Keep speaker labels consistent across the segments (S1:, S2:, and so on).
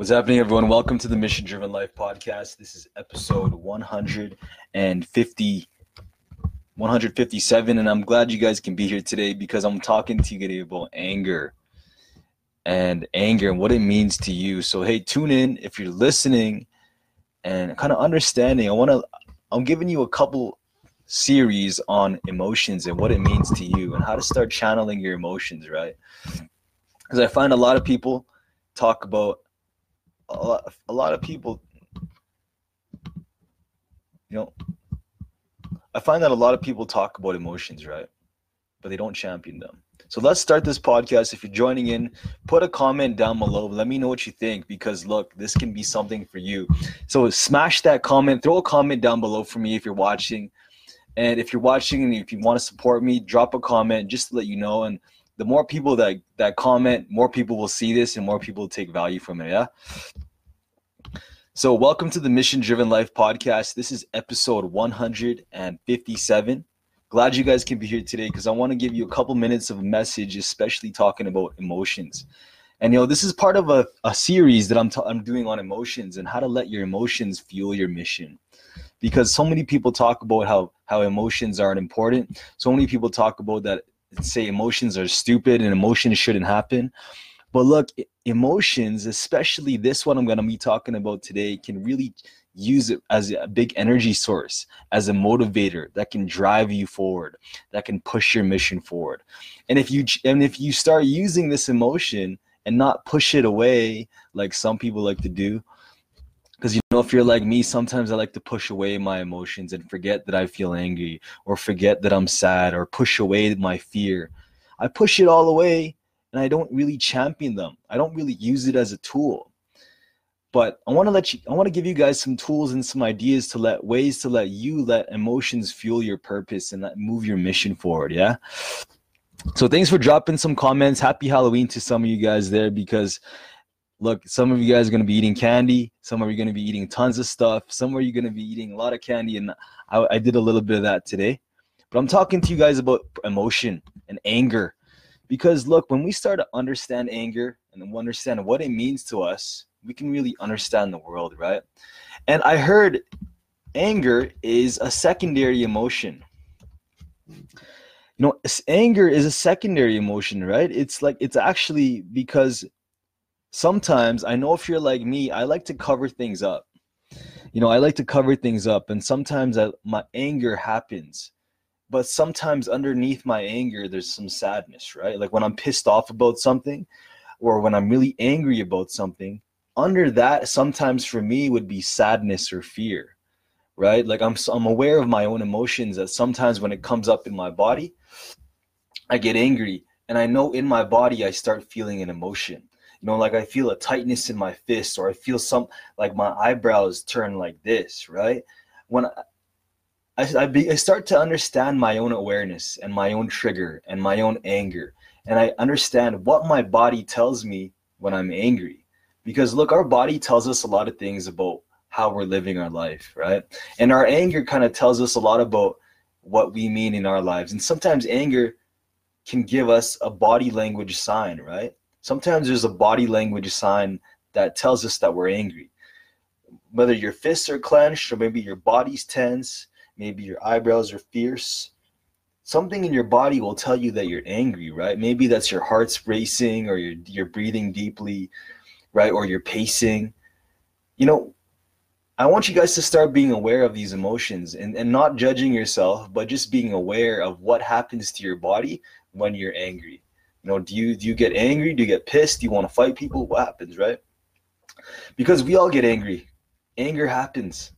S1: What's happening, everyone? Welcome to the Mission Driven Life podcast. This is episode 150, 157, and I'm glad you guys can be here today because I'm talking to you today about anger and anger and what it means to you. So, hey, tune in if you're listening and kind of understanding. I want to, I'm giving you a couple series on emotions and what it means to you and how to start channeling your emotions, right? Because I find a lot of people talk about a lot, of people, you know, I find that a lot of people talk about emotions, right? But they don't champion them. So let's start this podcast. If you're joining in, put a comment down below. Let me know what you think because look, this can be something for you. So smash that comment, throw a comment down below for me if you're watching. And if you're watching and if you want to support me, drop a comment just to let you know. And the more people that that comment, more people will see this and more people will take value from it. Yeah. So, welcome to the Mission Driven Life podcast. This is episode 157. Glad you guys can be here today because I want to give you a couple minutes of a message, especially talking about emotions. And you know, this is part of a, a series that I'm, I'm doing on emotions and how to let your emotions fuel your mission. Because so many people talk about how how emotions aren't important. So many people talk about that say emotions are stupid and emotions shouldn't happen. But look, emotions, especially this one I'm going to be talking about today, can really use it as a big energy source, as a motivator that can drive you forward, that can push your mission forward. And if you and if you start using this emotion and not push it away like some people like to do, because you know if you're like me sometimes i like to push away my emotions and forget that i feel angry or forget that i'm sad or push away my fear i push it all away and i don't really champion them i don't really use it as a tool but i want to let you i want to give you guys some tools and some ideas to let ways to let you let emotions fuel your purpose and let move your mission forward yeah so thanks for dropping some comments happy halloween to some of you guys there because look, some of you guys are going to be eating candy. Some of you are going to be eating tons of stuff. Some of you going to be eating a lot of candy. And I, I did a little bit of that today. But I'm talking to you guys about emotion and anger. Because look, when we start to understand anger and understand what it means to us, we can really understand the world, right? And I heard anger is a secondary emotion. You know, anger is a secondary emotion, right? It's like it's actually because sometimes I know if you're like me, I like to cover things up. You know, I like to cover things up, and sometimes I, my anger happens, but sometimes underneath my anger, there's some sadness, right? Like when I'm pissed off about something, or when I'm really angry about something, under that, sometimes for me would be sadness or fear, right? Like I'm I'm aware of my own emotions that sometimes when it comes up in my body, I get angry, and I know in my body I start feeling an emotion you know like i feel a tightness in my fist or i feel some like my eyebrows turn like this right when i I, be, I start to understand my own awareness and my own trigger and my own anger. And i understand what my body tells me when i'm angry. Because look our body tells us a lot of things about how we're living our life right? And our anger kind of tells us a lot about what we mean in our lives. And sometimes anger can give us a body language sign right? Sometimes there's a body language sign that tells us that we're angry. Whether your fists are clenched or maybe your body's tense, maybe your eyebrows are fierce, something in your body will tell you that you're angry, right? Maybe that's your heart's racing or you're, you're breathing deeply, right? Or you're pacing. You know, I want you guys to start being aware of these emotions and, and not judging yourself, but just being aware of what happens to your body when you're angry. You know, do you do you get angry? Do you get pissed? Do you want to fight people? What happens, right? Because we all get angry. Anger happens.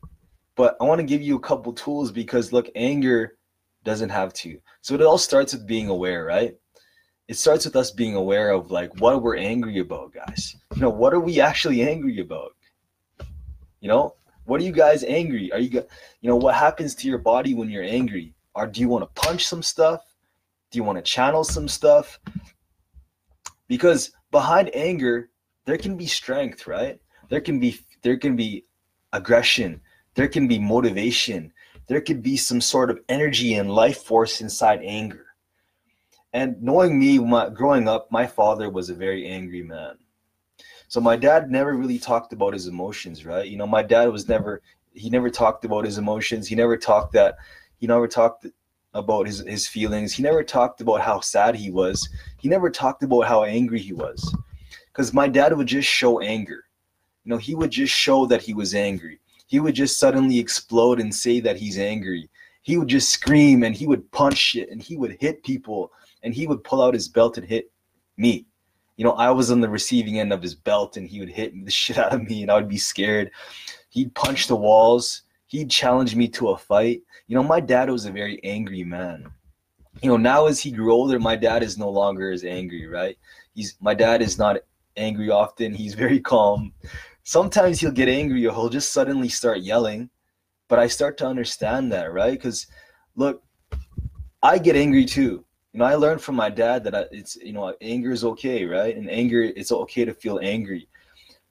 S1: But I want to give you a couple tools because look, anger doesn't have to. So it all starts with being aware, right? It starts with us being aware of like what we're angry about, guys. You know, what are we actually angry about? You know, what are you guys angry? Are you you know, what happens to your body when you're angry? Or do you want to punch some stuff? Do you want to channel some stuff? Because behind anger, there can be strength, right? There can be there can be aggression, there can be motivation, there could be some sort of energy and life force inside anger. And knowing me, my, growing up, my father was a very angry man. So my dad never really talked about his emotions, right? You know, my dad was never he never talked about his emotions. He never talked that he never talked about his his feelings. He never talked about how sad he was. He never talked about how angry he was. Cuz my dad would just show anger. You know, he would just show that he was angry. He would just suddenly explode and say that he's angry. He would just scream and he would punch shit and he would hit people and he would pull out his belt and hit me you know, I was on the receiving end of his belt and he would hit the shit out of me and I would be scared. He'd punch the walls. He'd challenge me to a fight. You know, my dad was a very angry man. You know, now as he grew older, my dad is no longer as angry, right? He's my dad is not angry often. He's very calm. Sometimes he'll get angry or he'll just suddenly start yelling. But I start to understand that, right? Because look, I get angry too you know, I learned from my dad that I, it's, you know, anger is okay, right? And anger, it's okay to feel angry.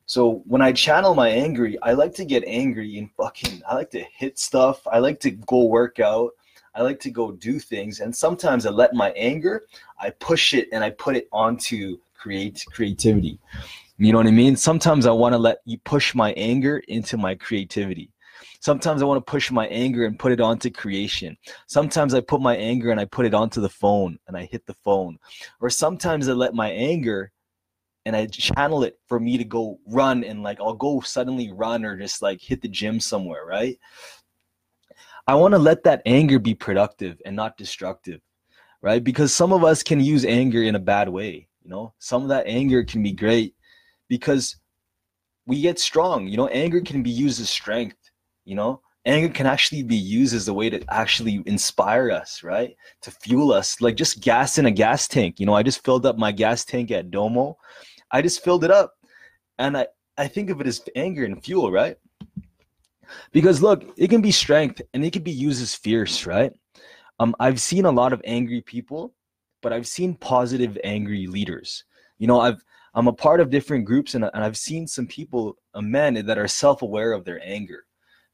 S1: So when I channel my angry, I like to get angry and fucking, I like to hit stuff. I like to go work out. I like to go do things. And sometimes I let my anger, I push it and I put it onto create creativity. You know what I mean? Sometimes I want to let you push my anger into my creativity. Sometimes I want to push my anger and put it onto creation. Sometimes I put my anger and I put it onto the phone and I hit the phone. Or sometimes I let my anger and I channel it for me to go run and like I'll go suddenly run or just like hit the gym somewhere, right? I want to let that anger be productive and not destructive, right? Because some of us can use anger in a bad way, you know? Some of that anger can be great because we get strong, you know? Anger can be used as strength you know? Anger can actually be used as a way to actually inspire us right? To fuel us like just gas in a gas tank you know? I just filled up my gas tank at domo. I just filled it up and i i think of it as anger and fuel right? Because look it can be strength and it can be used as fierce right? Um i've seen a lot of angry people but i've seen positive angry leaders. You know i've i'm a part of different groups and, and i've seen some people uh, men that are self-aware of their anger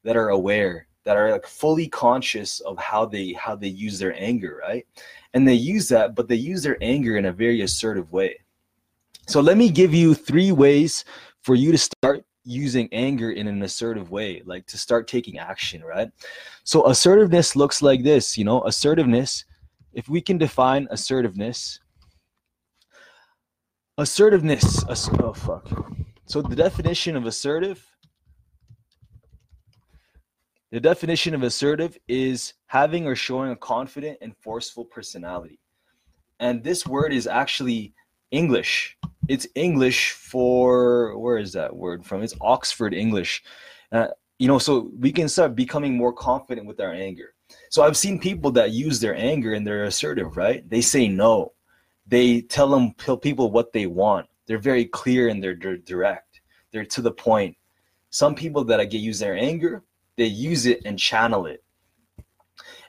S1: that are aware that are like fully conscious of how they how they use their anger right? And they use that but they use their anger in a very assertive way. So let me give you three ways for you to start using anger in an assertive way like to start taking action right? So assertiveness looks like this you know assertiveness if we can define assertiveness assertiveness oh fuck so the definition of assertive the definition of assertive is having or showing a confident and forceful personality. And this word is actually English. It's English for, where is that word from? It's Oxford English. Uh, you know, so we can start becoming more confident with our anger. So I've seen people that use their anger and they're assertive, right? They say no. They tell them tell people what they want. They're very clear and they're, they're direct. They're to the point. Some people that I get use their anger, they use it and channel it.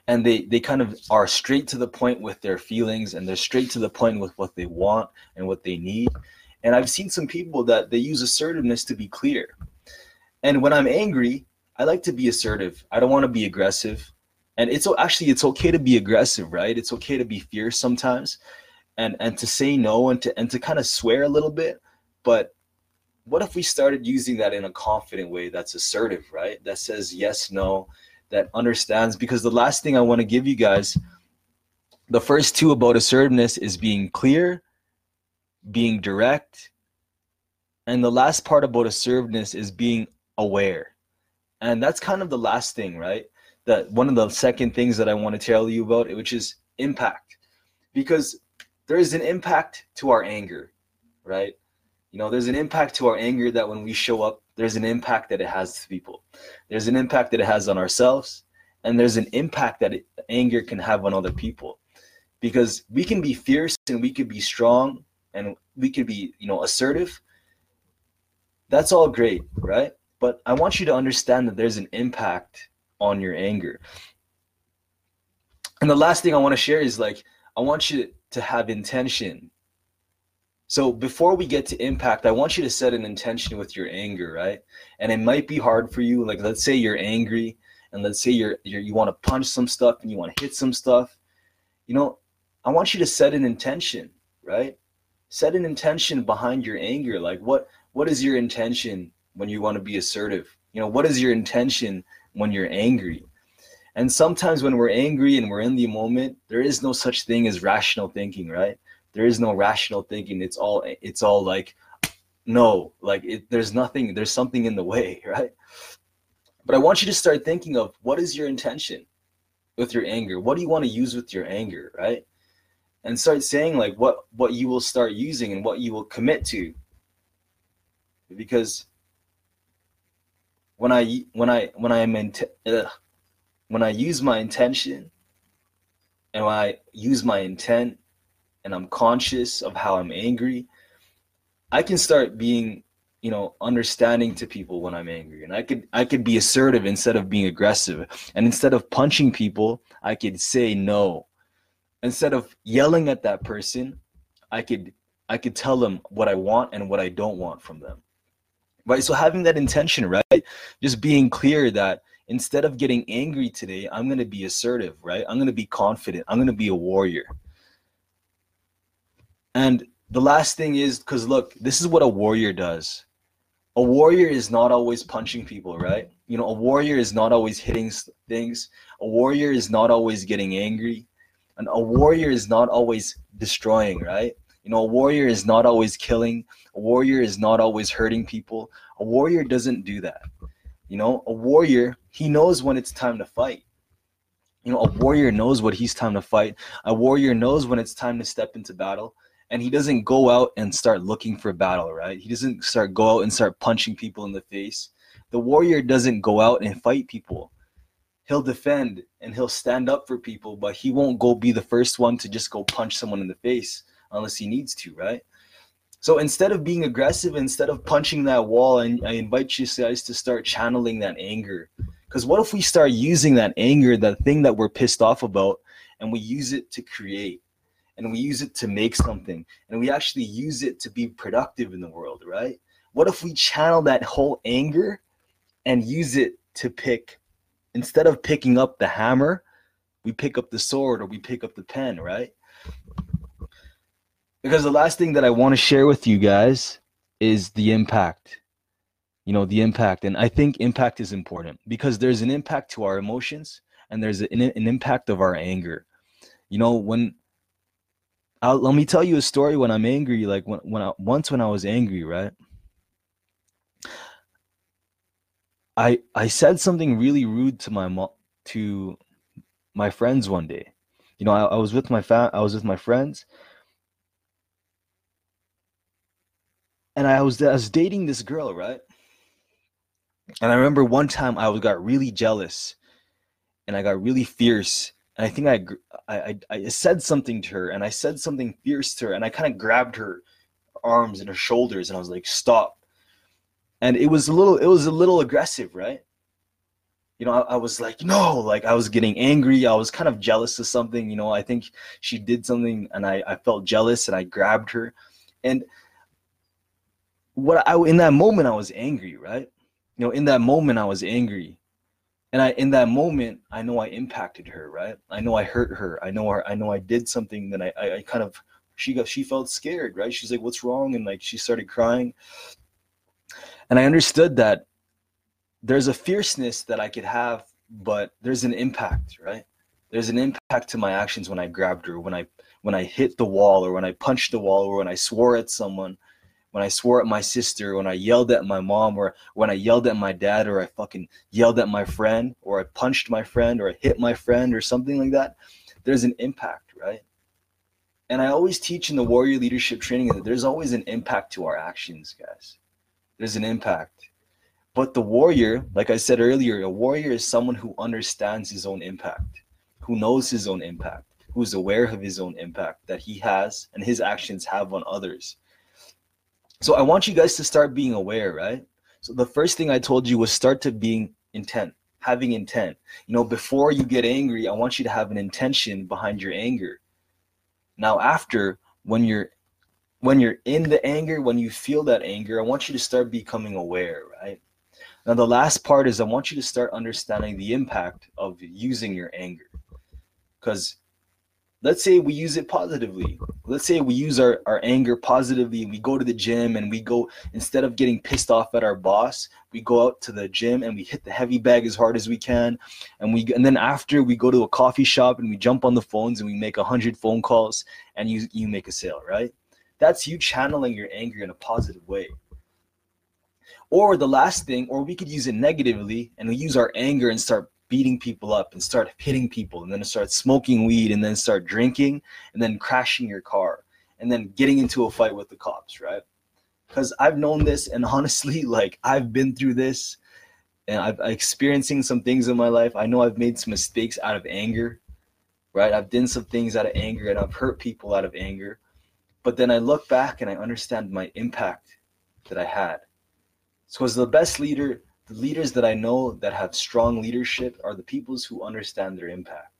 S1: And they they kind of are straight to the point with their feelings and they're straight to the point with what they want and what they need. And i've seen some people that they use assertiveness to be clear. And when i'm angry i like to be assertive. I don't want to be aggressive. And it's actually it's okay to be aggressive right? It's okay to be fierce sometimes and and to say no and to and to kind of swear a little bit but what if we started using that in a confident way that's assertive, right? That says yes, no, that understands. Because the last thing I want to give you guys, the first two about assertiveness is being clear, being direct, and the last part about assertiveness is being aware. And that's kind of the last thing, right? That one of the second things that I want to tell you about, which is impact. Because there is an impact to our anger, right? You know, there's an impact to our anger that when we show up, there's an impact that it has to people. There's an impact that it has on ourselves, and there's an impact that it, anger can have on other people. Because we can be fierce and we could be strong and we could be, you know, assertive. That's all great, right? But I want you to understand that there's an impact on your anger. And the last thing I want to share is like, I want you to have intention so before we get to impact, I want you to set an intention with your anger, right? And it might be hard for you. Like let's say you're angry, and let's say you're, you're you want to punch some stuff and you want to hit some stuff. You know, I want you to set an intention, right? Set an intention behind your anger. Like what what is your intention when you want to be assertive? You know, what is your intention when you're angry? And sometimes when we're angry and we're in the moment, there is no such thing as rational thinking, right? There is no rational thinking. It's all it's all like no, like it, there's nothing, there's something in the way, right? But I want you to start thinking of what is your intention with your anger? What do you want to use with your anger, right? And start saying like what what you will start using and what you will commit to. Because when I when I when I am in when I use my intention and when I use my intent and I'm conscious of how I'm angry, I can start being, you know, understanding to people when I'm angry. And I could I could be assertive instead of being aggressive. And instead of punching people, I could say no. Instead of yelling at that person, I could I could tell them what I want and what I don't want from them. Right? So having that intention, right? Just being clear that instead of getting angry today, I'm going to be assertive, right? I'm going to be confident. I'm going to be a warrior. And the last thing is because look, this is what a warrior does. A warrior is not always punching people, right? You know, a warrior is not always hitting things. A warrior is not always getting angry. And a warrior is not always destroying, right? You know, a warrior is not always killing. A warrior is not always hurting people. A warrior doesn't do that. You know, a warrior, he knows when it's time to fight. You know, a warrior knows what he's time to fight. A warrior knows when it's time to step into battle and he doesn't go out and start looking for battle, right? He doesn't start go out and start punching people in the face. The warrior doesn't go out and fight people. He'll defend and he'll stand up for people, but he won't go be the first one to just go punch someone in the face unless he needs to, right? So instead of being aggressive, instead of punching that wall, and I invite you guys to start channeling that anger. Because what if we start using that anger, that thing that we're pissed off about, and we use it to create? and we use it to make something and we actually use it to be productive in the world, right? What if we channel that whole anger and use it to pick, instead of picking up the hammer, we pick up the sword or we pick up the pen, right? Because the last thing that I want to share with you guys is the impact. You know, the impact. And I think impact is important because there's an impact to our emotions and there's an, an impact of our anger. You know, when I'll, let me tell you a story when I'm angry. Like when, when I, once when I was angry, right? I I said something really rude to my mom to my friends one day. You know, I, I was with my fam I was with my friends. And I was I was dating this girl, right? And I remember one time I got really jealous and I got really fierce and I think I, I I said something to her, and I said something fierce to her, and I kind of grabbed her arms and her shoulders, and I was like, "Stop!" And it was a little, it was a little aggressive, right? You know, I, I was like, "No!" Like I was getting angry. I was kind of jealous of something. You know, I think she did something, and I I felt jealous, and I grabbed her, and what I in that moment I was angry, right? You know, in that moment I was angry and I in that moment I know I impacted her, right? I know I hurt her. I know her, I know I did something that I, I, I kind of she got she felt scared, right? She's like, "What's wrong?" and like she started crying. And I understood that there's a fierceness that I could have, but there's an impact, right? There's an impact to my actions when I grabbed her, when I when I hit the wall or when I punched the wall or when I swore at someone when I swore at my sister, when I yelled at my mom, or when I yelled at my dad, or I fucking yelled at my friend, or I punched my friend, or I hit my friend, or something like that, there's an impact, right? And I always teach in the warrior leadership training that there's always an impact to our actions, guys. There's an impact. But the warrior, like I said earlier, a warrior is someone who understands his own impact, who knows his own impact, who's aware of his own impact that he has and his actions have on others so I want you guys to start being aware, right? So the first thing I told you was start to being intent, having intent. You know, before you get angry, I want you to have an intention behind your anger. Now after when you're when you're in the anger, when you feel that anger, I want you to start becoming aware, right? Now the last part is I want you to start understanding the impact of using your anger. Cuz let's say we use it positively. Let's say we use our, our anger positively we go to the gym and we go instead of getting pissed off at our boss we go out to the gym and we hit the heavy bag as hard as we can. And we and then after we go to a coffee shop and we jump on the phones and we make a hundred phone calls and you you make a sale right? That's you channeling your anger in a positive way. Or the last thing or we could use it negatively and we use our anger and start beating people up and start hitting people and then start smoking weed and then start drinking and then crashing your car and then getting into a fight with the cops, right? Because I've known this and honestly, like I've been through this and I've experiencing some things in my life. I know I've made some mistakes out of anger, right? I've done some things out of anger and I've hurt people out of anger. But then I look back and I understand my impact that I had. So as the best leader the leaders that I know that have strong leadership are the peoples who understand their impact.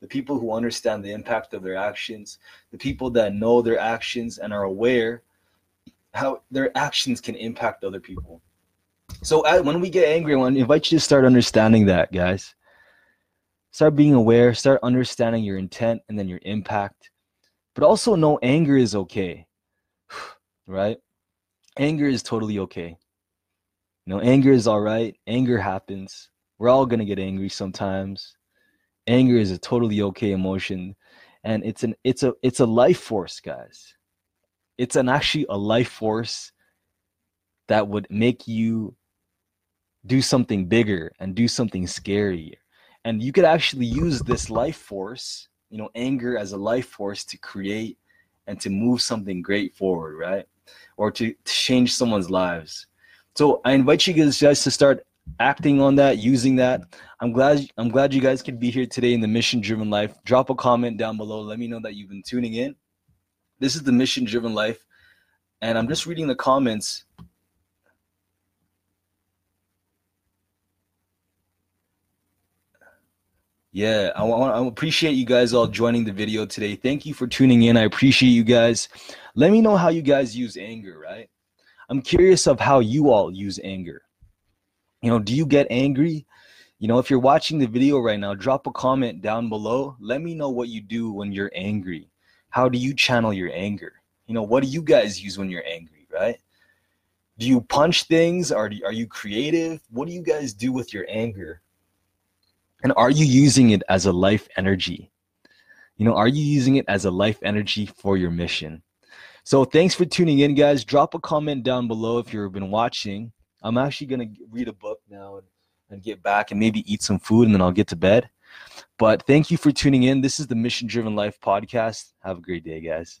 S1: The people who understand the impact of their actions, the people that know their actions and are aware how their actions can impact other people. So when we get angry, I want to invite you to start understanding that, guys. Start being aware, start understanding your intent and then your impact. But also know anger is okay. right? Anger is totally okay. You know, anger is all right. Anger happens. We're all going to get angry sometimes. Anger is a totally okay emotion and it's an it's a it's a life force, guys. It's an actually a life force that would make you do something bigger and do something scary. And you could actually use this life force, you know, anger as a life force to create and to move something great forward, right? Or to, to change someone's lives. So I invite you guys to start acting on that, using that. I'm glad I'm glad you guys can be here today in the mission driven life. Drop a comment down below. Let me know that you've been tuning in. This is the mission driven life. And I'm just reading the comments. Yeah, I, want, I appreciate you guys all joining the video today. Thank you for tuning in. I appreciate you guys. Let me know how you guys use anger, right? I'm curious of how you all use anger. You know, do you get angry? You know, if you're watching the video right now, drop a comment down below. Let me know what you do when you're angry. How do you channel your anger? You know, what do you guys use when you're angry, right? Do you punch things? Are, are you creative? What do you guys do with your anger? And are you using it as a life energy? You know, are you using it as a life energy for your mission? So thanks for tuning in, guys. Drop a comment down below if you've been watching. I'm actually gonna read a book now and, and get back and maybe eat some food and then I'll get to bed. But thank you for tuning in. This is the Mission Driven Life podcast. Have a great day, guys.